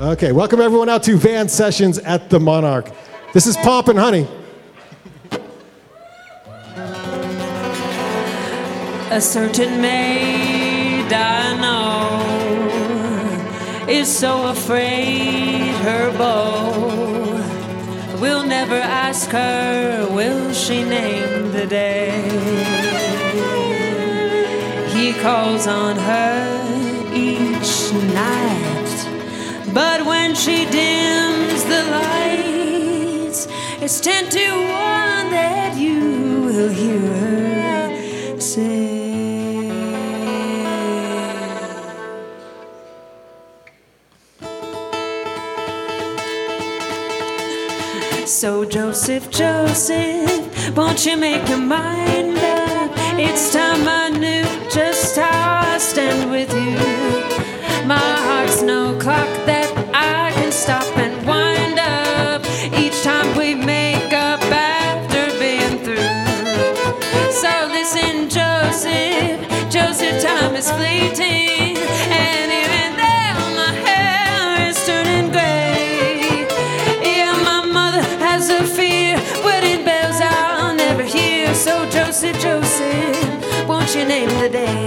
Okay, welcome everyone out to Van Sessions at the Monarch. This is Pompe and Honey. A certain maid I know is so afraid her beau will never ask her, will she name the day? He calls on her each night, but when she dims the lights, it's ten to one that you will hear her say. So Joseph, Joseph, won't you make your mind up? It's time I knew name the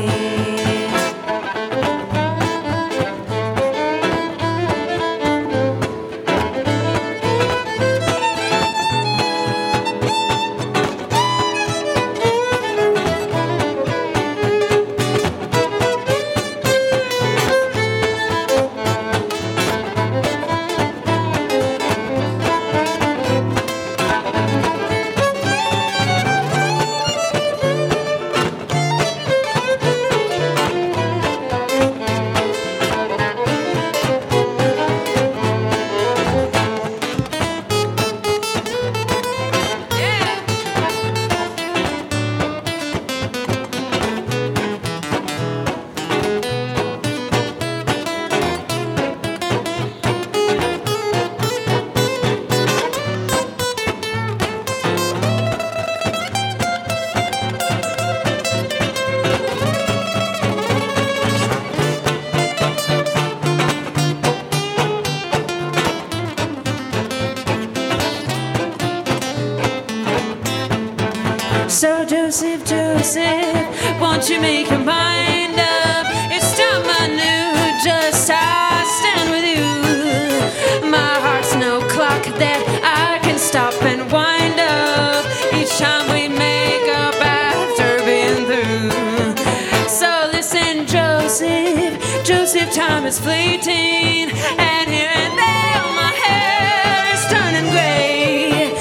is fleeting, and here and there my hair is turning gray.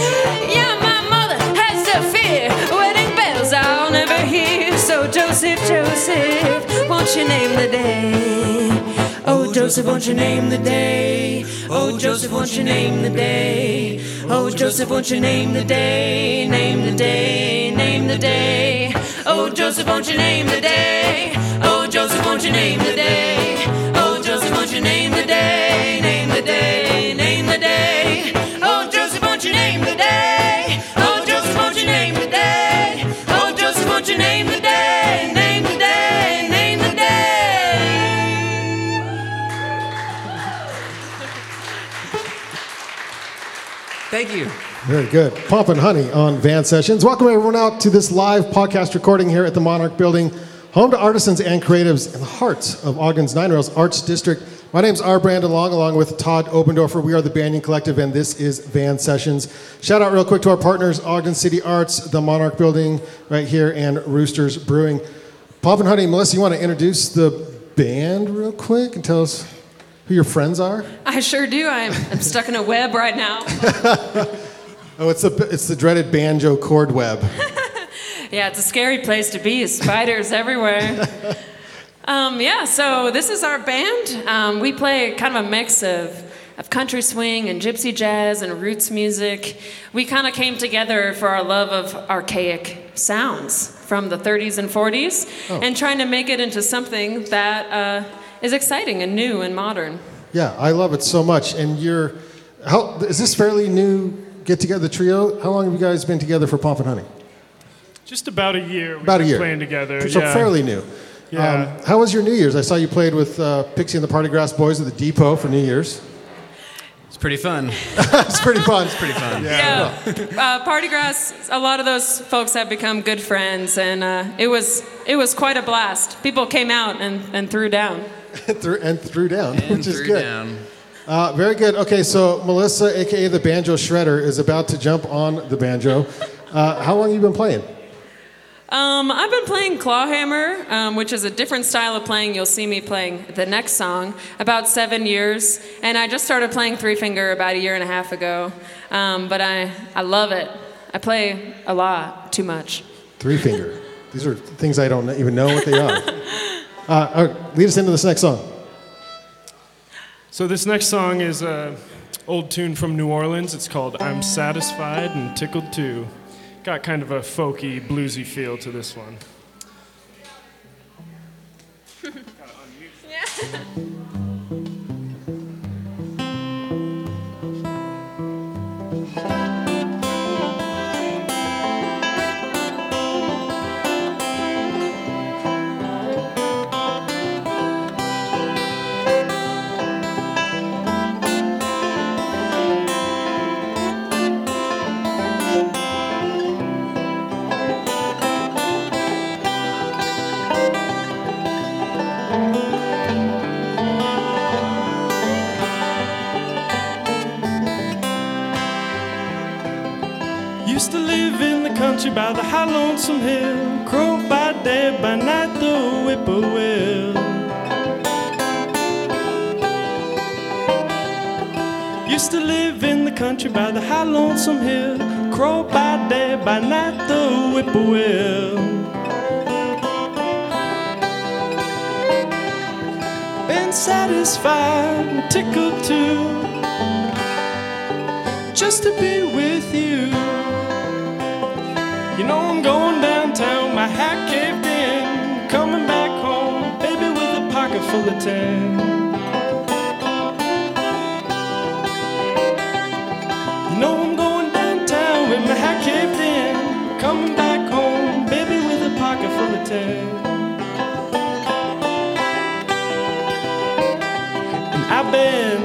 Yeah, my mother has a fear, wedding bells I'll never hear. So Joseph, Joseph, won't you name the day? Oh, Joseph, won't you name the day? Oh, Joseph, won't you name the day? Oh, Joseph, won't you name the day? Name the day, name the day. Oh, Joseph, won't you name the day? Oh, Joseph, won't you name the day? Thank you. Very good. Pompe and Honey on Van Sessions. Welcome everyone out to this live podcast recording here at the Monarch Building, home to artisans and creatives in the heart of Ogden's Nine Rails Arts District. My name's R. Brandon Long, along with Todd Oberndorfer. We are the Banyan Collective, and this is Van Sessions. Shout out real quick to our partners, Ogden City Arts, the Monarch Building right here, and Roosters Brewing. Pompe and Honey, Melissa, you want to introduce the band real quick and tell us who your friends are? I sure do. I'm, I'm stuck in a web right now. Oh, it's the, it's the dreaded banjo chord web. Yeah, it's a scary place to be. Spiders everywhere. Um, yeah, so this is our band. Um, we play kind of a mix of, of country swing and gypsy jazz and roots music. We kind of came together for our love of archaic sounds from the 30s and 40s and trying to make it into something that uh, is exciting and new and modern. Yeah, I love it so much. And you're, how, is this fairly new get together trio? How long have you guys been together for Pompe and Honey? Just about a year. We've About a been year. Playing together. So yeah. fairly new. Yeah. Um, how was your New Year's? I saw you played with uh, Pixie and the Party Grass Boys at the Depot for New Year's. It's pretty fun. it's pretty fun. It's pretty fun. Yeah. uh, Party Grass. A lot of those folks have become good friends, and uh, it was it was quite a blast. People came out and, and threw down. Threw- and threw down, And which is good. down. Uh, very good. Okay, so Melissa, aka the Banjo Shredder, is about to jump on the banjo. Uh, how long have you been playing? Um, I've been playing Clawhammer, um, which is a different style of playing. You'll see me playing the next song about seven years, and I just started playing Three Finger about a year and a half ago. Um, but I I love it. I play a lot, too much. Three finger. These are things I don't even know what they are. Uh, uh, lead us into this next song. So this next song is a old tune from New Orleans. It's called "I'm Satisfied and Tickled Too." Got kind of a folky, bluesy feel to this one. country by the high lonesome hill, crow by day, by night the whippoorwill. Used to live in the country by the high lonesome hill, crow by day, by night the whippoorwill. Been satisfied and tickled too just to be with you. Know I'm going downtown, my hat caved in, coming back home, baby with a pocket full of tin. You know I'm going downtown with my hat caved in, coming back home, baby with a pocket full of. And I've been,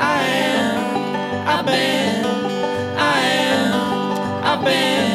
I am, I've been, I am, I've been.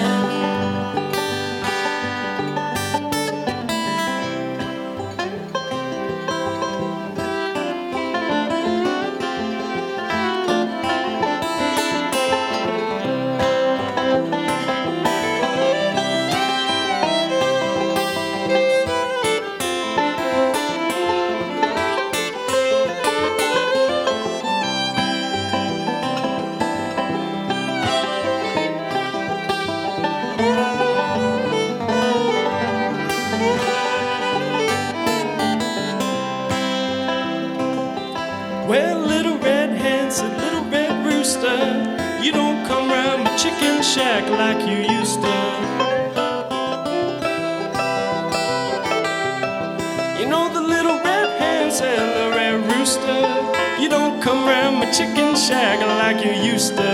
You don't come round my chicken shack like you used to.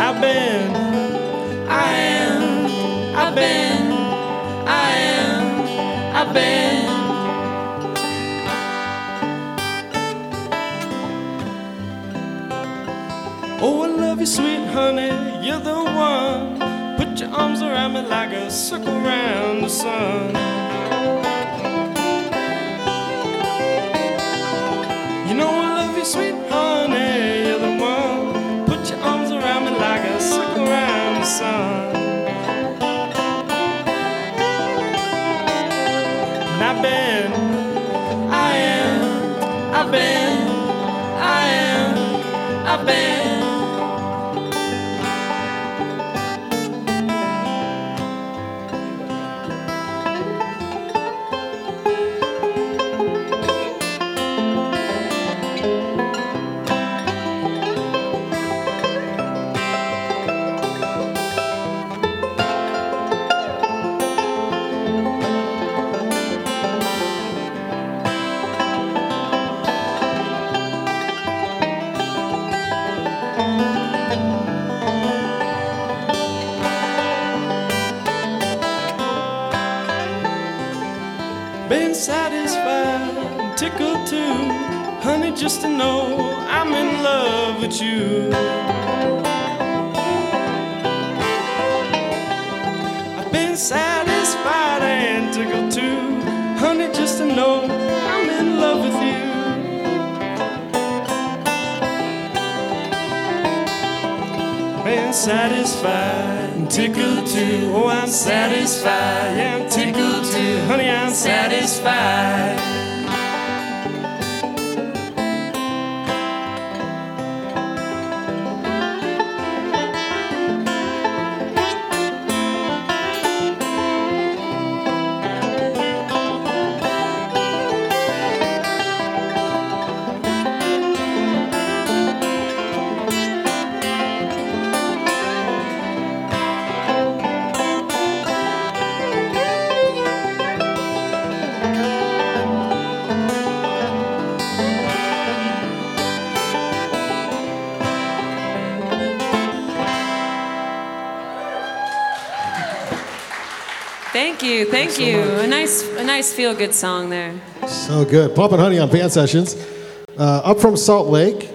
I've been, I am, I've been, I am, I've been. Oh, I love you, sweet honey, you're the one. Put your arms around me like a circle around the sun. Just to know I'm in love with you. I've been satisfied and tickled too. Honey, just to know I'm in love with you. Been satisfied and tickled too. Oh, I'm satisfied. I'm tickled too. Honey, I'm satisfied. Thank you, thank you. A nice, a nice feel-good song there. So good. Pop and Honey on Van Sessions. Uh, up from Salt Lake.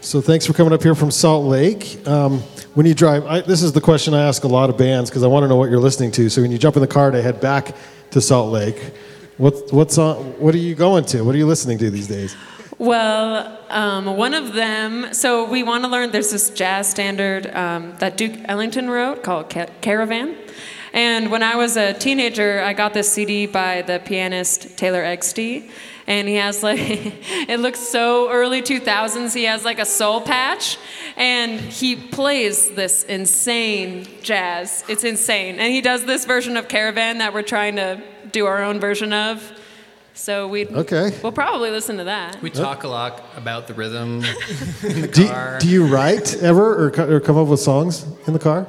So thanks for coming up here from Salt Lake. Um, when you drive, I, this is the question I ask a lot of bands because I want to know what you're listening to. So when you jump in the car to head back to Salt Lake, what, what's on, what are you going to? What are you listening to these days? Well, um, one of them. So we want to learn. There's this jazz standard um, that Duke Ellington wrote called Ca- Caravan. And when I was a teenager, I got this CD by the pianist Taylor Eigsti. And he has like, it looks so early 2000s. He has like a soul patch. And he plays this insane jazz. It's insane. And he does this version of Caravan that we're trying to do our own version of. So we Okay. we'll probably listen to that. We talk a lot about the rhythm in the Do you, car. do you write ever or, or come up with songs in the car?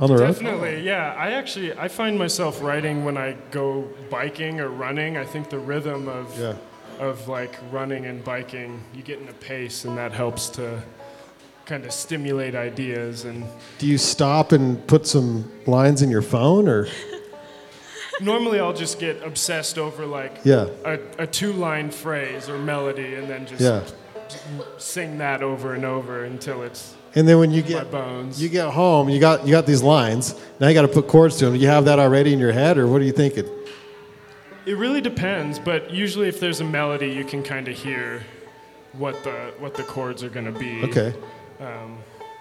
On the road? Definitely, yeah. I actually I find myself writing when I go biking or running. I think the rhythm of Yeah. of like running and biking, you get in a pace, and that helps to kind of stimulate ideas. And Do you stop and put some lines in your phone or? normally, I'll just get obsessed over like Yeah. a, a two-line phrase or melody, and then just Yeah. sing that over and over until it's And then when you my get bones. you get home, you got you got these lines. Now you got to put chords to them. Do you have that already in your head, or what are you thinking? It really depends, but usually if there's a melody, you can kind of hear what the what the chords are going to be. Okay. Um,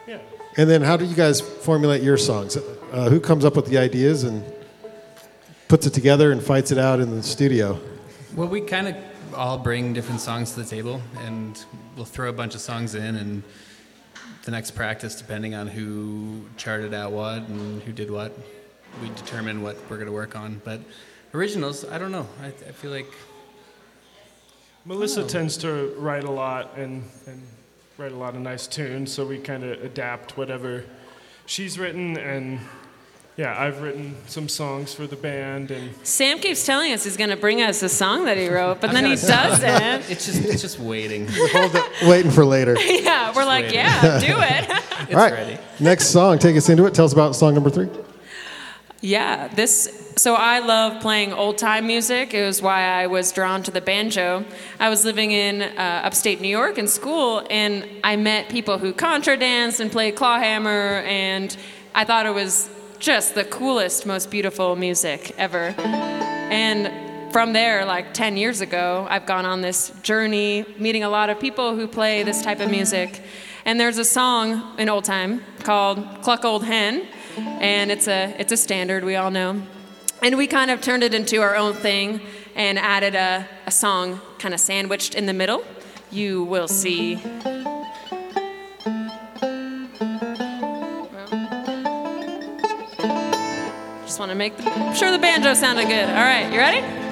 yeah. And then how do you guys formulate your songs? Uh, who comes up with the ideas and puts it together and fights it out in the studio? Well, we kind of all bring different songs to the table, and we'll throw a bunch of songs in, and the next practice, depending on who charted out what and who did what, we determine what we're going to work on. But originals, I don't know. I, I feel like Melissa oh. tends to write a lot and, and write a lot of nice tunes, so we kind of adapt whatever she's written. And yeah, I've written some songs for the band, and Sam keeps telling us he's going to bring us a song that he wrote, but then he doesn't. it's just it's just waiting. It, waiting for later. yeah, we're like, waiting. yeah, do it. It's All right. ready. Next song, take us into it. Tell us about song number three. yeah, this. So I love playing old time music. It was why I was drawn to the banjo. I was living in uh, upstate New York in school, and I met people who contra danced and played clawhammer, and I thought it was just the coolest, most beautiful music ever. And from there, like 10 years ago, I've gone on this journey meeting a lot of people who play this type of music. And there's a song in old time called Cluck Old Hen, and it's a, it's a standard we all know. And we kind of turned it into our own thing and added a, a song kind of sandwiched in the middle. You will see. Just want to make sure the banjo sounded good. All right, you ready?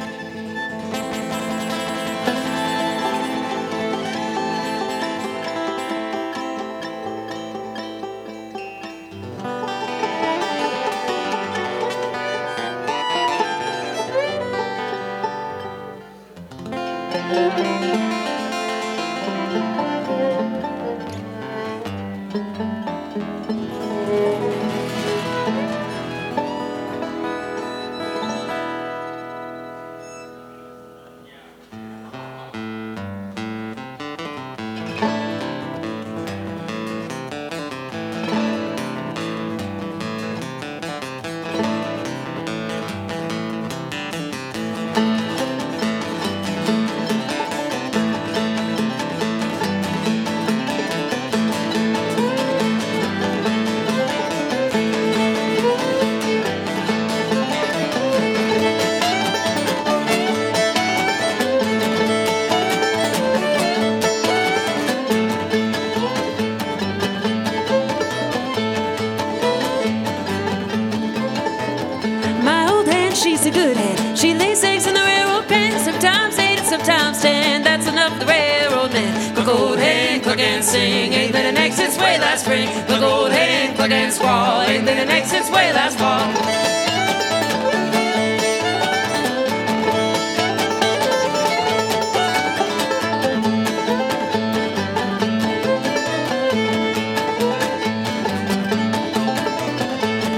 Fall.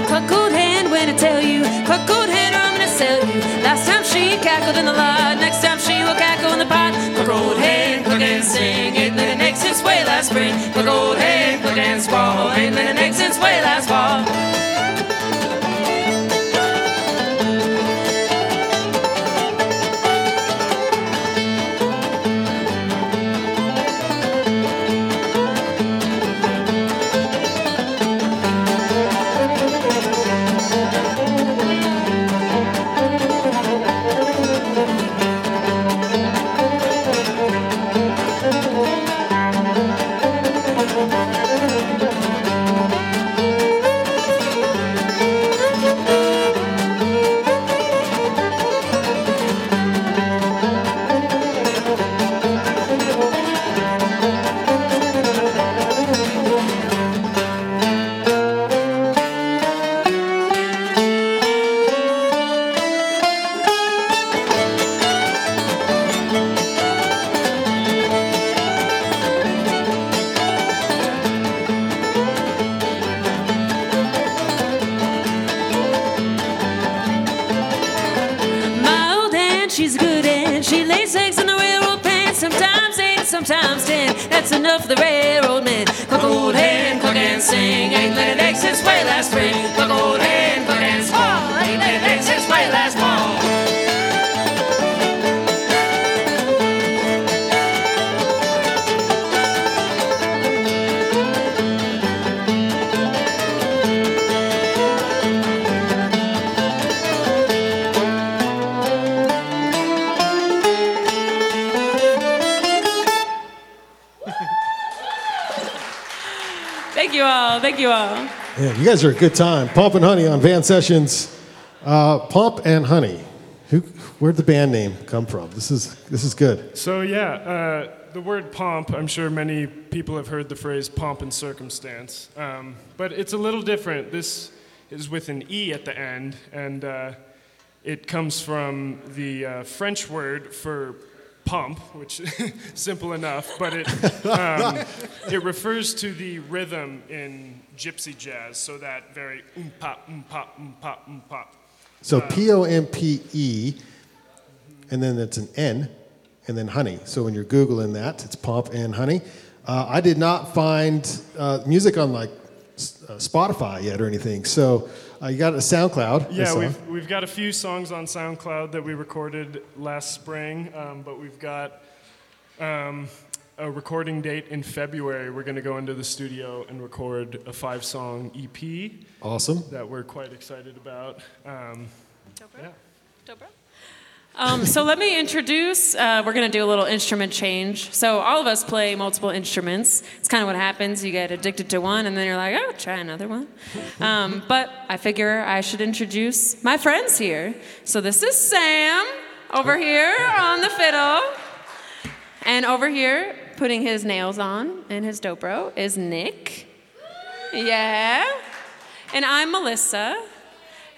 Cluck old hen when I tell you, cluck old hen or I'm gonna sell you. Last time she cackled in the lot, next time she will cackle in the pot. Cluck old hen, cluck and sing. Ain't laid an egg since way last spring. Cluck old hen, and squall. Ain't an egg since way last fall. Thank you all. Yeah, you guys are a good time. Pump and Honey on Van Sessions. Uh, Pump and Honey. Who, where'd the band name come from? This is this is good. So yeah, uh, the word pomp. I'm sure many people have heard the phrase pomp and circumstance, um, but it's a little different. This is with an e at the end, and uh, it comes from the uh, French word for pump, which simple enough, but it um, it refers to the rhythm in gypsy jazz. So that very um pop um pop um pop um pop. So P O M P E, and then it's an N, and then honey. So when you're googling that, it's Pump and Honey. Uh, I did not find uh, music on like uh, Spotify yet or anything. So uh, you got a SoundCloud. Yeah, we've, we've got a few songs on SoundCloud that we recorded last spring, um, but we've got um, a recording date in February. We're going to go into the studio and record a five song EP awesome. that we're quite excited about. Um, yeah. Um, so let me introduce. Uh, we're going to do a little instrument change. So all of us play multiple instruments. It's kind of what happens. You get addicted to one, and then you're like, oh, try another one. Um, but I figure I should introduce my friends here. So this is Sam over here on the fiddle, and over here putting his nails on and his dobro is Nick. Yeah. And I'm Melissa.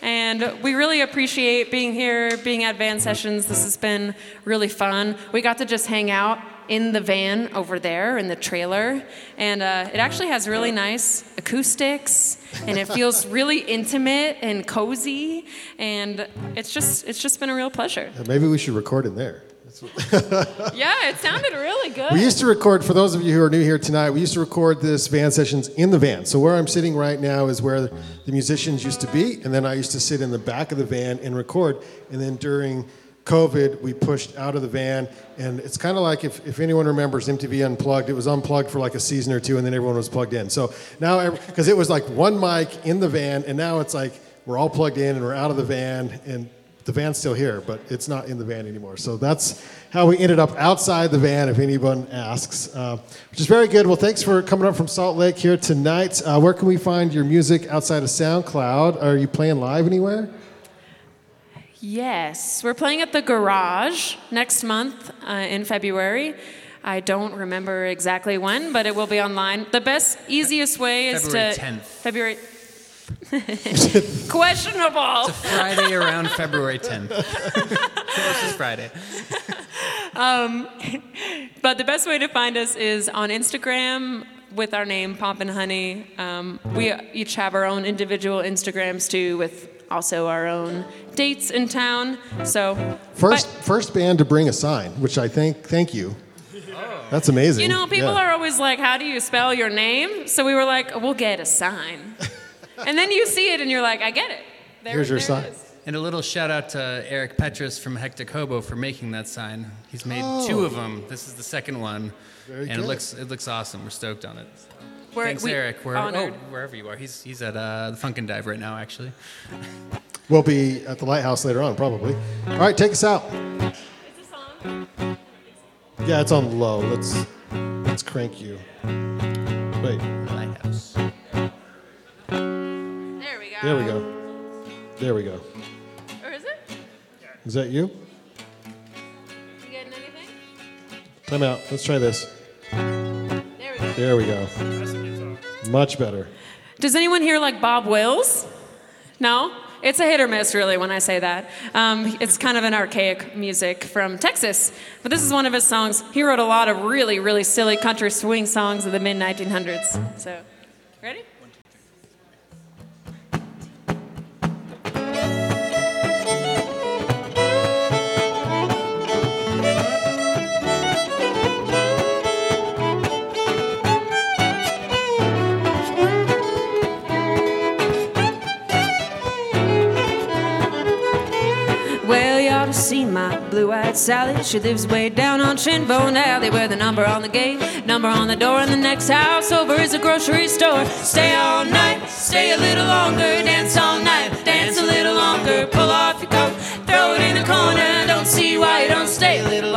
And we really appreciate being here, being at Van Sessions. This has been really fun. We got to just hang out in the van over there in the trailer. And uh, it actually has really nice acoustics and it feels really intimate and cozy. And it's just, it's just been a real pleasure. Maybe we should record in there. Yeah, it sounded really good. We used to record, for those of you who are new here tonight, we used to record this van sessions in the van. So where I'm sitting right now is where the musicians used to be, and then I used to sit in the back of the van and record. And then during COVID, we pushed out of the van, and it's kind of like if, if anyone remembers MTV Unplugged, it was unplugged for like a season or two, and then everyone was plugged in. So now, because it was like one mic in the van, and now it's like we're all plugged in and we're out of the van, and the van's still here, but it's not in the van anymore. So that's how we ended up outside the van, if anyone asks, uh, which is very good. Well, thanks for coming up from Salt Lake here tonight. Uh, where can we find your music outside of SoundCloud? Are you playing live anywhere? Yes, we're playing at the Garage next month uh, in February. I don't remember exactly when, but it will be online. The best, easiest way is February to 10th. February. Questionable. It's a Friday around February 10th. this is Friday. But the best way to find us is on Instagram with our name, Pompe and Honey. Um, we each have our own individual Instagrams too, with also our own dates in town. So First, but- first band to bring a sign, which I think, thank you. That's amazing. You know, people Yeah. are always like, "How do you spell your name?" So we were like, "We'll get a sign," and then you see it and you're like, "I get it." There, Here's your there sign. it is. And a little shout out to Eric Petrus from Hectic Hobo for making that sign. He's made two of them. This is the second one, Oh. Very and good. it looks it looks awesome. We're stoked on it. We're, Thanks, we- Eric. We're, oh, wherever you are. He's he's at uh, the Funkin' Dive right now, actually. We'll be at the lighthouse later on, probably. All right, take us out. It's a song. Yeah, it's on low. Let's let's crank you. Wait, Lighthouse. There we go. there we go. There we go. Or is it? Is that you? You getting anything? Time out. Let's try this. There we go. There we go. Much better. Does anyone here like Bob Wills? No? It's a hit or miss, really, when I say that. Um, it's kind of an archaic music from Texas, but this is one of his songs. He wrote a lot of really, really silly country swing songs of the mid 1900s. So, ready? Ought to see my blue-eyed Sally. She lives way down on Shinbone Alley, where the number on the gate, number on the door, and the next house over is a grocery store. Stay all night, stay a little longer, dance all night, dance a little longer. Pull off your coat, throw it in the corner. Don't see why you don't stay a little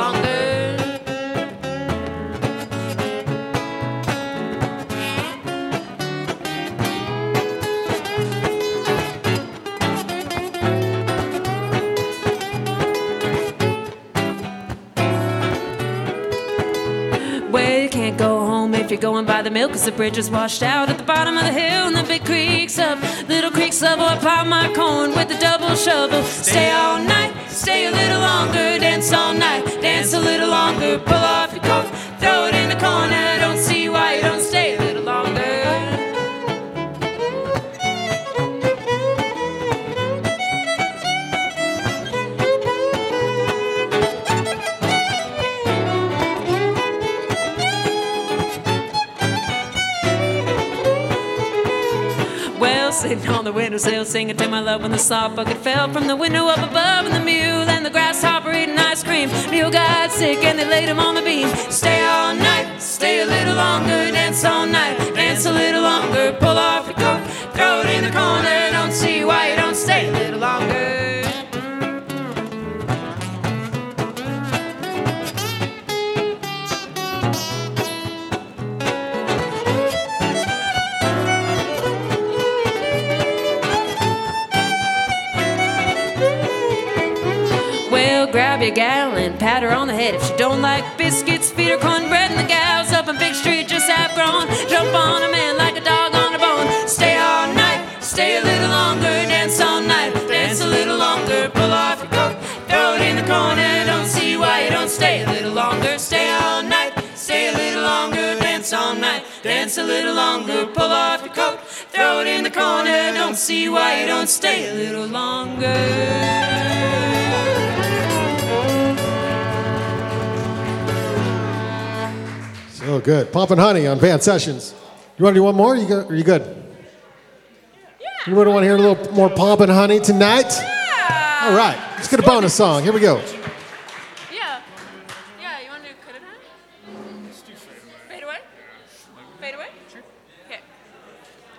you're going by the mill, cause the bridge is washed out at the bottom of the hill, and the big creek's up, little creek's level. I plow my corn with a double shovel. Stay all night, stay a little longer, dance all night, dance a little longer. Pull off your coat, throw it in the corner. On the windowsill, singing to my love when the salt bucket fell from the window up above, and the mule and the grasshopper eating ice cream. Mule got sick and they laid him on the beam. Stay all night, stay a little longer, pat her on the head. If she don't like biscuits, feed her cornbread. And the gals up on Big Street just have grown. Jump on a man like a dog on a bone. Stay all night, stay a little longer. Dance all night, dance a little longer. Pull off your coat, throw it in the corner. Don't see why you don't stay a little longer. Stay all night, stay a little longer. Dance all night, dance a little longer. Pull off your coat, throw it in the corner. Don't see why you don't stay a little longer. Oh, good. Pop Honey on Van Sessions. You want to do one more? You go, are you good? Yeah. You want to hear a little more Pop Honey tonight? Yeah. All right. Let's get a bonus song. Here we go. Yeah. Yeah. You want to do Could It Have? Fade Away. Fade Away. Sure. Okay.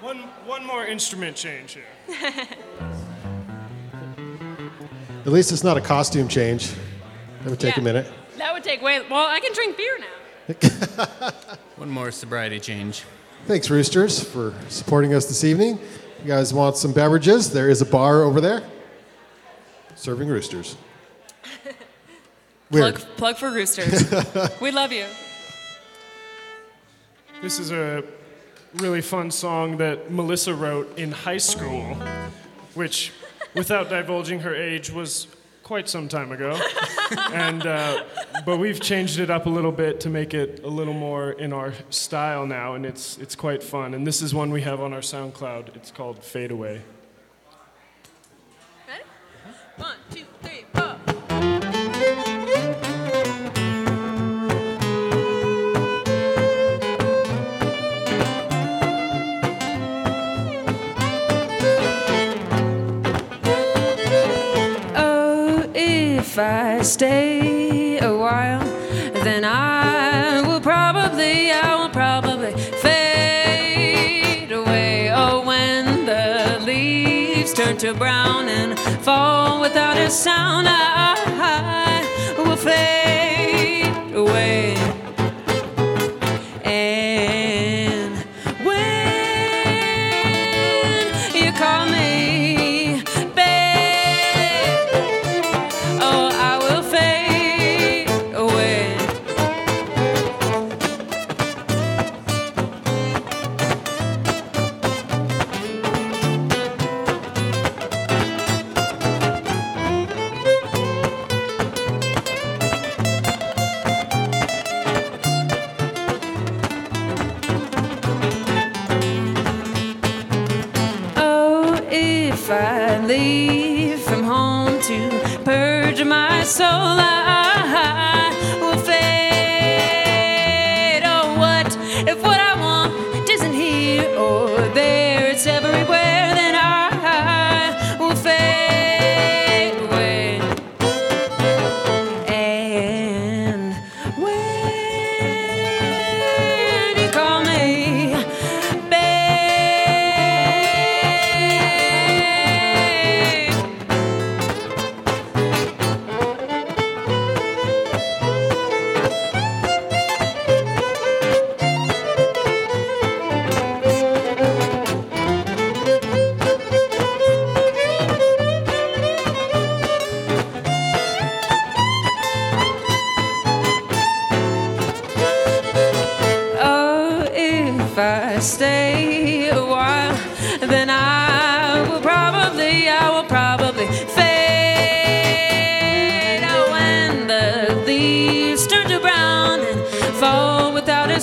One one more instrument change here. At least it's not a costume change. That would take yeah. a minute. That would take way. Well, I can drink beer now. One more sobriety change. Thanks, Roosters, for supporting us this evening. You guys want some beverages? There is a bar over there serving Roosters. Weird. Plug, plug for roosters. we love you. This is a really fun song that Melissa wrote in high school, which, without divulging her age, was quite some time ago. and uh, but we've changed it up a little bit to make it a little more in our style now, and it's it's quite fun. And this is one we have on our SoundCloud. It's called Fade Away. Ready? One, two, if I stay a while, then I will probably, I will probably fade away. Oh, when the leaves turn to brown and fall without a sound, I will fade from home to purge my soul, I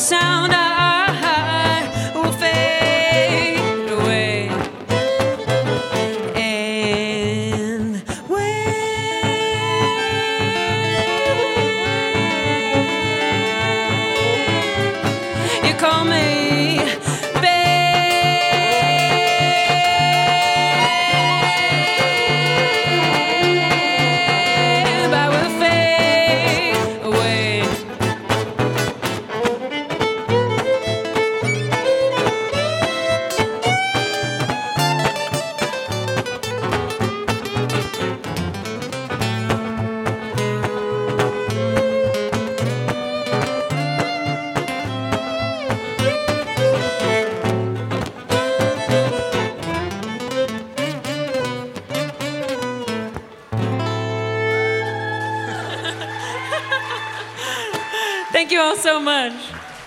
sound, so much.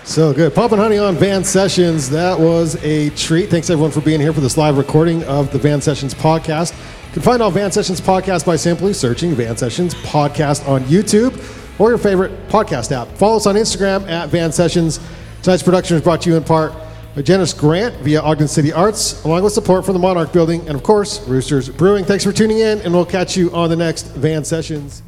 So good. Pump and Honey on Van Sessions. That was a treat. Thanks everyone for being here for this live recording of the Van Sessions podcast. You can find all Van Sessions podcast by simply searching Van Sessions podcast on YouTube or your favorite podcast app. Follow us on Instagram at Van Sessions. Tonight's production is brought to you in part by generous grant via Ogden City Arts, along with support from the Monarch Building and, of course, Roosters Brewing. Thanks for tuning in, and we'll catch you on the next Van Sessions.